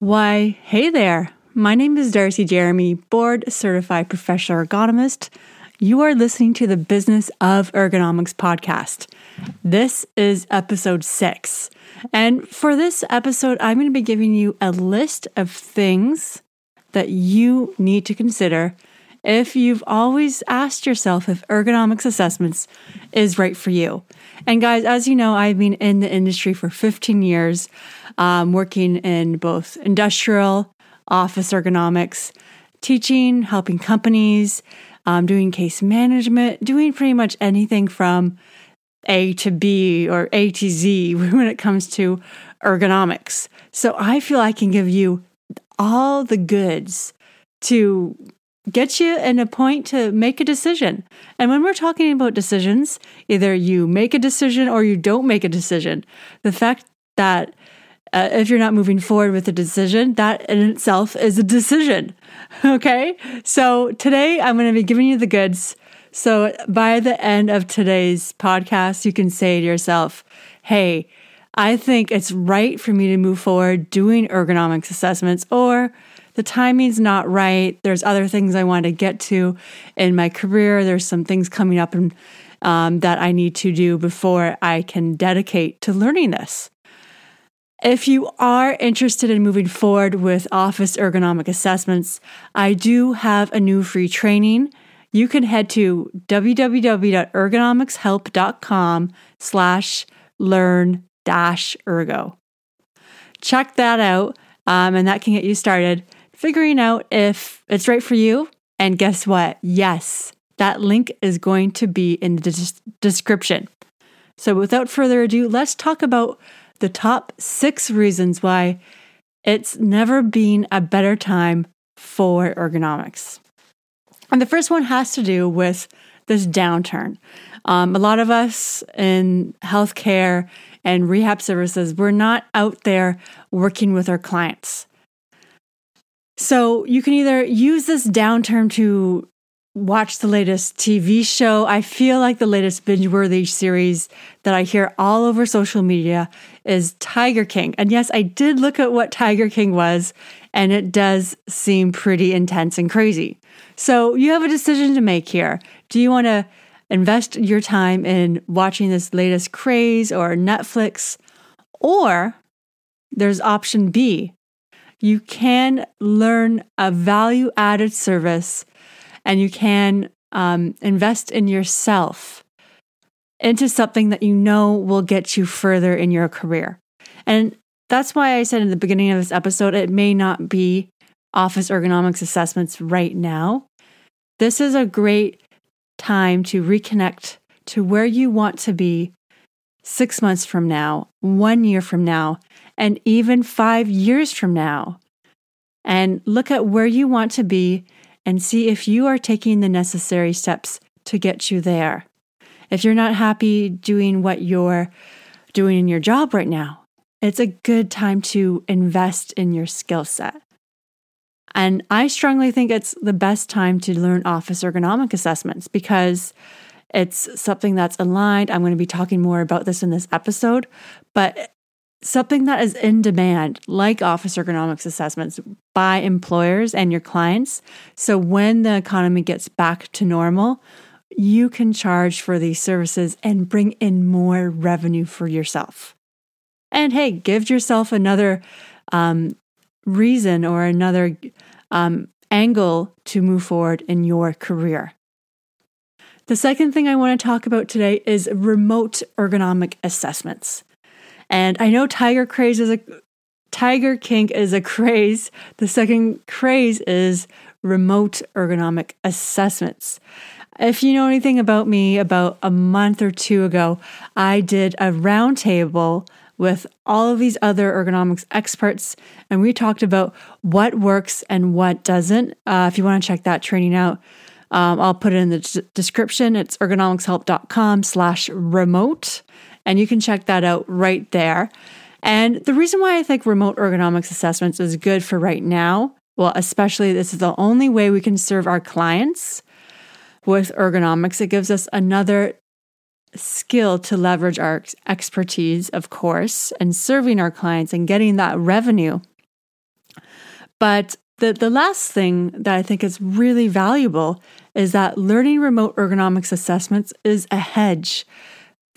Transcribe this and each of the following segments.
Why, hey there. My name is Darcie Jeremy, board certified professional ergonomist. You are listening to the Business of Ergonomics podcast. This is episode six. And for this episode, I'm going to be giving you a list of things that you need to consider if you've always asked yourself if ergonomics assessments is right for you. And guys, as you know, I've been in the industry for 15 years um, working in both industrial, office ergonomics, teaching, helping companies, um, doing case management, doing pretty much anything from A to B or A to Z when it comes to ergonomics. So I feel I can give you all the goods to get you in a point to make a decision. And when we're talking about decisions, either you make a decision or you don't make a decision. The fact that uh, if you're not moving forward with a decision, that in itself is a decision. Okay. So today I'm going to be giving you the goods. So by the end of today's podcast, you can say to yourself, Hey, I think it's right for me to move forward doing ergonomics assessments, or the timing's not right. There's other things I want to get to in my career. There's some things coming up and um, that I need to do before I can dedicate to learning this. If you are interested in moving forward with office ergonomic assessments, I do have a new free training. You can head to www.ergonomicshelp.com slash learn dash ergo. Check that out, um, and that can get you started figuring out if it's right for you. And guess what? Yes, that link is going to be in the des- description. So without further ado, let's talk about the top six reasons why it's never been a better time for ergonomics. And the first one has to do with this downturn. Um, a lot of us in healthcare and rehab services, we're not out there working with our clients. So you can either use this downturn to watch the latest TV show. I feel like the latest binge worthy series that I hear all over social media is Tiger King. And yes, I did look at what Tiger King was, and it does seem pretty intense and crazy. So you have a decision to make here. Do you want to invest your time in watching this latest craze or Netflix? Or there's option B. You can learn a value added service and you can um, invest in yourself into something that you know will get you further in your career. And that's why I said in the beginning of this episode, it may not be office ergonomics assessments right now. This is a great time to reconnect to where you want to be six months from now, one year from now, and even five years from now. And look at where you want to be and see if you are taking the necessary steps to get you there. If you're not happy doing what you're doing in your job right now, it's a good time to invest in your skill set. And I strongly think it's the best time to learn office ergonomic assessments because it's something that's aligned. I'm going to be talking more about this in this episode, but something that is in demand, like office ergonomics assessments by employers and your clients. So when the economy gets back to normal, you can charge for these services and bring in more revenue for yourself. And hey, give yourself another um, reason or another um, angle to move forward in your career. The second thing I want to talk about today is remote ergonomic assessments. And I know Tiger Craze is a Tiger King is a craze. The second craze is remote ergonomic assessments. If you know anything about me, about a month or two ago, I did a roundtable with all of these other ergonomics experts, and we talked about what works and what doesn't. Uh, if you want to check that training out, um, I'll put it in the description. It's ergonomicshelp.com slash remote and you can check that out right there. And the reason why I think remote ergonomics assessments is good for right now, well, especially this is the only way we can serve our clients with ergonomics. It gives us another skill to leverage our expertise, of course, and serving our clients and getting that revenue. But the, the last thing that I think is really valuable is that learning remote ergonomics assessments is a hedge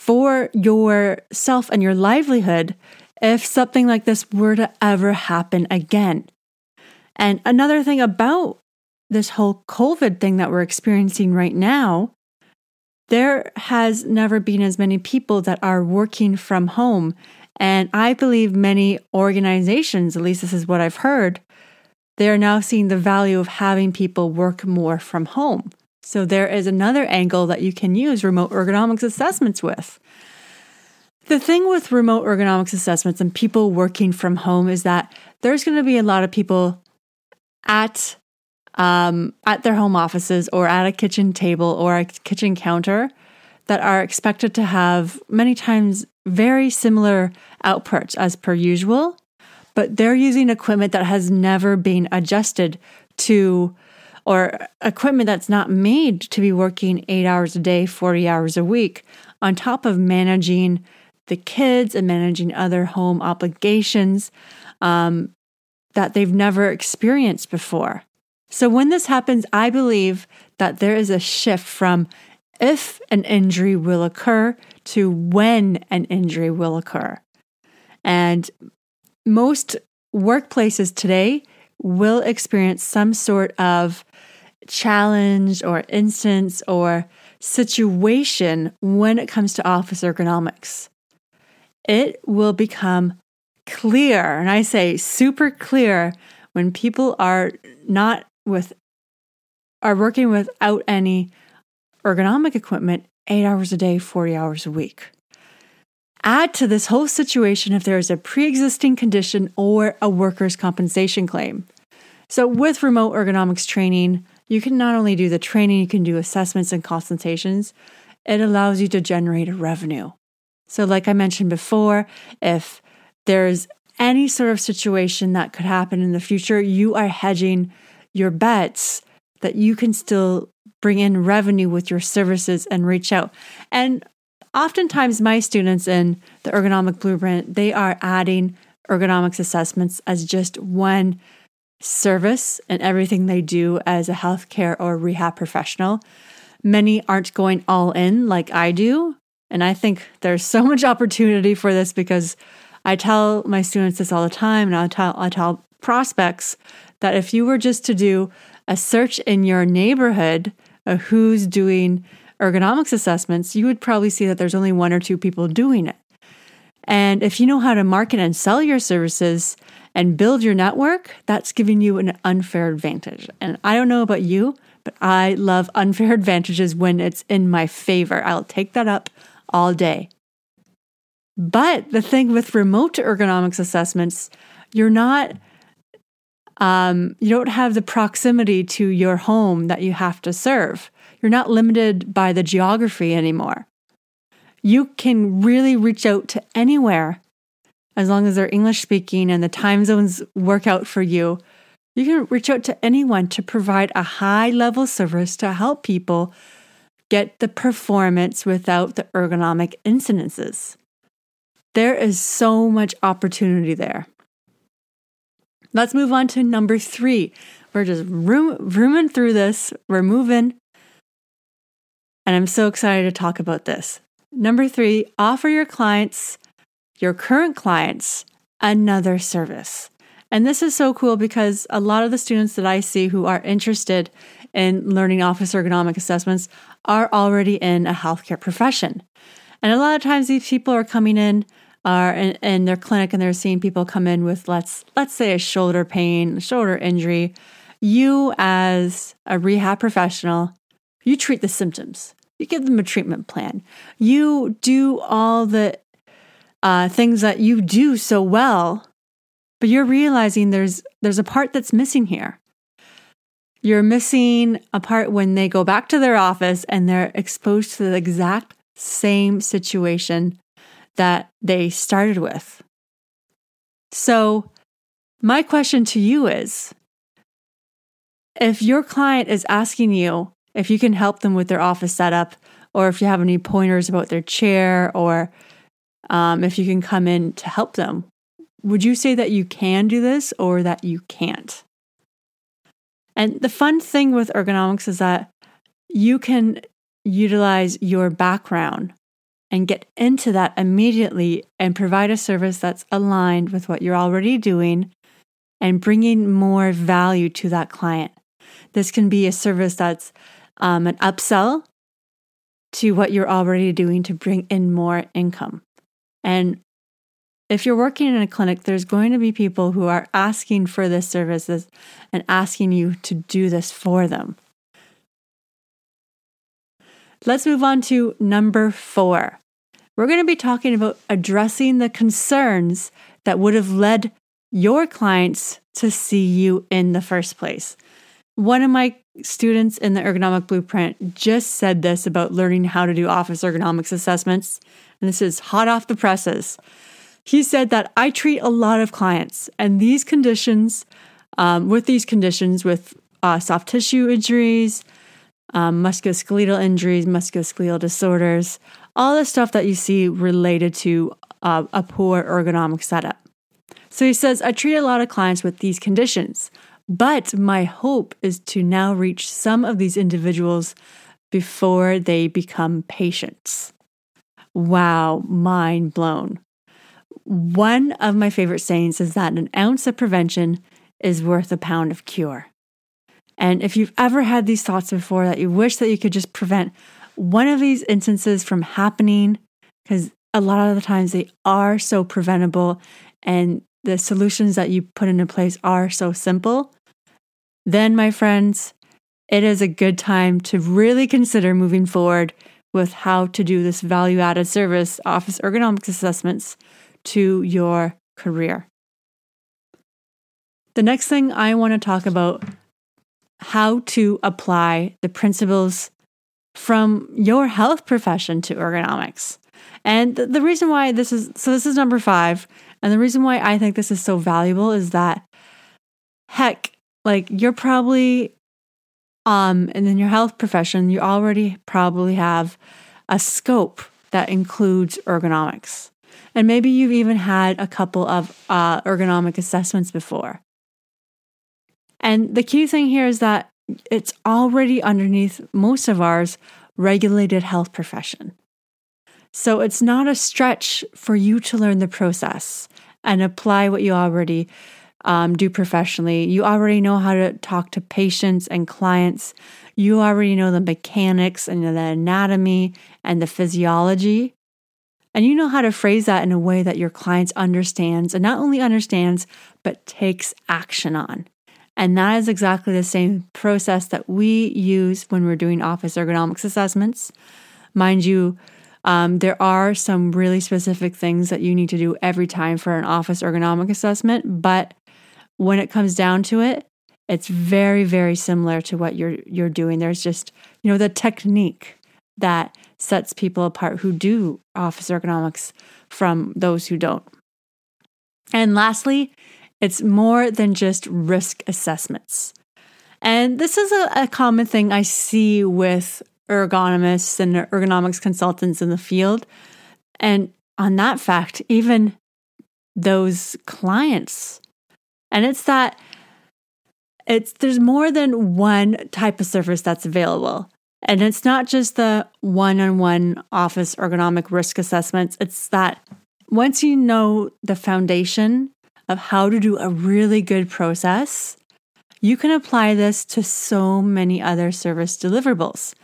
for yourself and your livelihood if something like this were to ever happen again. And another thing about this whole COVID thing that we're experiencing right now, there has never been as many people that are working from home. And I believe many organizations, at least this is what I've heard, they are now seeing the value of having people work more from home. So there is another angle that you can use remote ergonomics assessments with. The thing with remote ergonomics assessments and people working from home is that there's going to be a lot of people at um, at their home offices or at a kitchen table or a kitchen counter that are expected to have many times very similar outputs as per usual, but they're using equipment that has never been adjusted to or equipment that's not made to be working eight hours a day, 40 hours a week, on top of managing the kids and managing other home obligations um, that they've never experienced before. So, when this happens, I believe that there is a shift from if an injury will occur to when an injury will occur. And most workplaces today will experience some sort of challenge or instance or situation when it comes to office ergonomics. It will become clear, and I say super clear, when people are not with, are working without any ergonomic equipment eight hours a day, 40 hours a week. Add to this whole situation if there is a pre existing condition or a workers' compensation claim. So, with remote ergonomics training, you can not only do the training, you can do assessments and consultations. It allows you to generate a revenue. So, like I mentioned before, if there's any sort of situation that could happen in the future, you are hedging your bets that you can still bring in revenue with your services and reach out. And oftentimes my students in the ergonomic blueprint, they are adding ergonomics assessments as just one service and everything they do as a healthcare or rehab professional. Many aren't going all in like I do. And I think there's so much opportunity for this because I tell my students this all the time, and I tell, I tell prospects that if you were just to do a search in your neighborhood of who's doing ergonomics assessments, you would probably see that there's only one or two people doing it. And if you know how to market and sell your services, and build your network, that's giving you an unfair advantage. And I don't know about you, but I love unfair advantages when it's in my favor. I'll take that up all day. But the thing with remote ergonomics assessments, you're not, um, you don't have the proximity to your home that you have to serve. You're not limited by the geography anymore. You can really reach out to anywhere as long as they're English speaking and the time zones work out for you, you can reach out to anyone to provide a high level service to help people get the performance without the ergonomic incidences. There is so much opportunity there. Let's move on to number three. We're just room, rooming through this, we're moving. And I'm so excited to talk about this. Number three, offer your clients your current clients another service. And this is so cool because a lot of the students that I see who are interested in learning office ergonomic assessments are already in a healthcare profession. And a lot of times these people are coming in are in, in their clinic and they're seeing people come in with let's let's say a shoulder pain, shoulder injury. You as a rehab professional, you treat the symptoms. You give them a treatment plan. You do all the uh, things that you do so well, but you're realizing there's there's a part that's missing here. You're missing a part when they go back to their office and they're exposed to the exact same situation that they started with. So, my question to you is if your client is asking you if you can help them with their office setup, or if you have any pointers about their chair or um, if you can come in to help them. Would you say that you can do this or that you can't? And the fun thing with ergonomics is that you can utilize your background and get into that immediately and provide a service that's aligned with what you're already doing and bringing more value to that client. This can be a service that's um, an upsell to what you're already doing to bring in more income. And if you're working in a clinic, there's going to be people who are asking for this services and asking you to do this for them. Let's move on to number four. We're going to be talking about addressing the concerns that would have led your clients to see you in the first place. One of my students in the ergonomic blueprint just said this about learning how to do office ergonomics assessments, and this is hot off the presses. He said that I treat a lot of clients, and these conditions, um, with these conditions, with uh, soft tissue injuries, um, musculoskeletal injuries, musculoskeletal disorders, all the stuff that you see related to uh, a poor ergonomic setup. So he says, I treat a lot of clients with these conditions, but my hope is to now reach some of these individuals before they become patients. Wow, mind blown. One of my favorite sayings is that an ounce of prevention is worth a pound of cure. And if you've ever had these thoughts before that you wish that you could just prevent one of these instances from happening, because a lot of the times they are so preventable and the solutions that you put into place are so simple, then, my friends, it is a good time to really consider moving forward with how to do this value added service office ergonomics assessments to your career. The next thing I want to talk about how to apply the principles from your health profession to ergonomics. And the reason why this is so this is number 5 and the reason why I think this is so valuable is that heck like you're probably um and in your health profession you already probably have a scope that includes ergonomics. And maybe you've even had a couple of uh, ergonomic assessments before. And the key thing here is that it's already underneath most of ours regulated health profession. So it's not a stretch for you to learn the process and apply what you already um, do professionally. You already know how to talk to patients and clients. You already know the mechanics and the anatomy and the physiology. And you know how to phrase that in a way that your clients understands and not only understands, but takes action on. And that is exactly the same process that we use when we're doing office ergonomics assessments. Mind you, um, there are some really specific things that you need to do every time for an office ergonomic assessment, but when it comes down to it, it's very, very similar to what you're you're doing. There's just, you know, the technique that sets people apart who do office ergonomics from those who don't. And lastly, it's more than just risk assessments. And this is a, a common thing I see with ergonomists and ergonomics consultants in the field. And on that fact, even those clients. And it's that it's there's more than one type of service that's available. And it's not just the one on one office ergonomic risk assessments, it's that once you know the foundation of how to do a really good process, you can apply this to so many other service deliverables.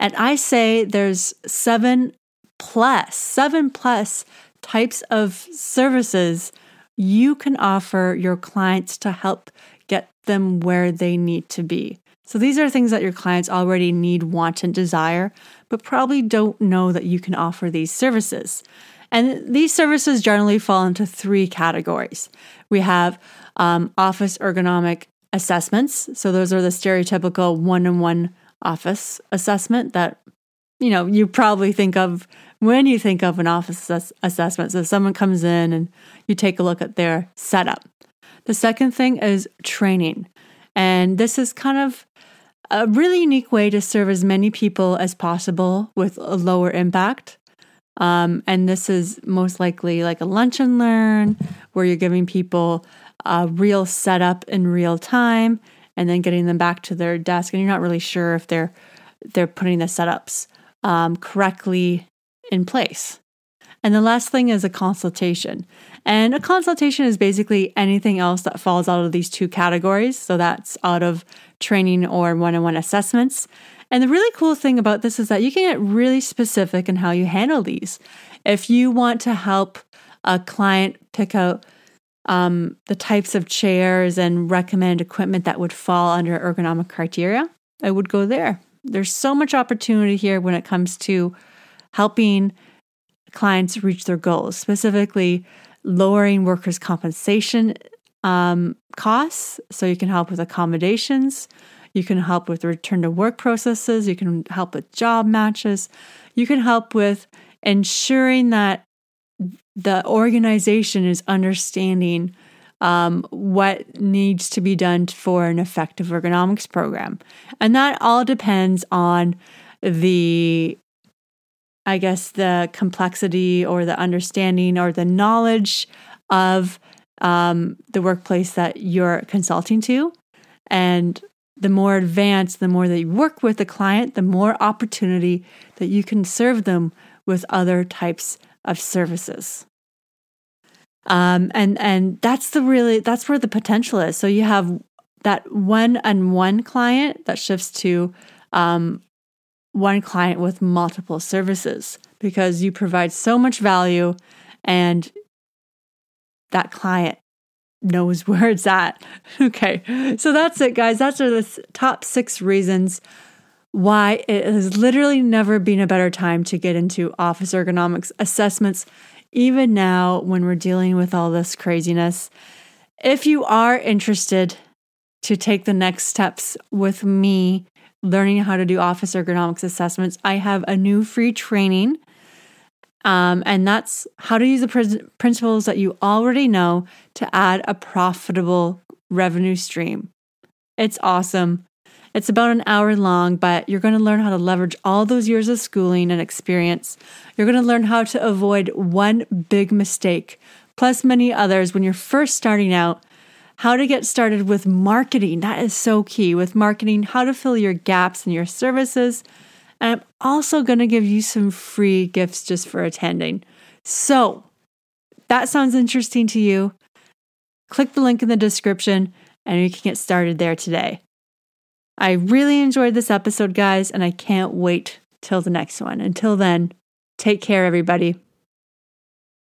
And I say there's seven plus, seven plus types of services you can offer your clients to help get them where they need to be. So these are things that your clients already need, want, and desire, but probably don't know that you can offer these services. And these services generally fall into three categories. We have um, office ergonomic assessments. So those are the stereotypical one on one office assessment that you know you probably think of when you think of an office ass- assessment. So someone comes in and you take a look at their setup. The second thing is training. And this is kind of a really unique way to serve as many people as possible with a lower impact. Um, and this is most likely like a lunch and learn where you're giving people a real setup in real time and then getting them back to their desk and you're not really sure if they're they're putting the setups um, correctly in place. And the last thing is a consultation. And a consultation is basically anything else that falls out of these two categories. So that's out of training or one on one assessments. And the really cool thing about this is that you can get really specific in how you handle these. If you want to help a client pick out um, the types of chairs and recommend equipment that would fall under ergonomic criteria, I would go there. There's so much opportunity here when it comes to helping clients reach their goals, specifically lowering workers' compensation um, costs. So you can help with accommodations, you can help with return to work processes, you can help with job matches, you can help with ensuring that the organization is understanding um, what needs to be done for an effective ergonomics program. And that all depends on the, I guess, the complexity or the understanding or the knowledge of um, the workplace that you're consulting to. And the more advanced, the more that you work with the client, the more opportunity that you can serve them with other types of services. Um, and and that's the really that's where the potential is. So you have that one on one client that shifts to um, one client with multiple services because you provide so much value and that client knows where it's at. Okay, so that's it, guys. That's the top six reasons why it has literally never been a better time to get into office ergonomics assessments even now when we're dealing with all this craziness. If you are interested to take the next steps with me learning how to do office ergonomics assessments, I have a new free training. Um, and that's how to use the pr- principles that you already know to add a profitable revenue stream. It's awesome. It's about an hour long, but you're going to learn how to leverage all those years of schooling and experience. You're going to learn how to avoid one big mistake, plus many others when you're first starting out. How to get started with marketing. That is so key with marketing, how to fill your gaps in your services. And I'm also going to give you some free gifts just for attending. So, that sounds interesting to you. Click the link in the description and you can get started there today. I really enjoyed this episode, guys, and I can't wait till the next one. Until then, take care, everybody.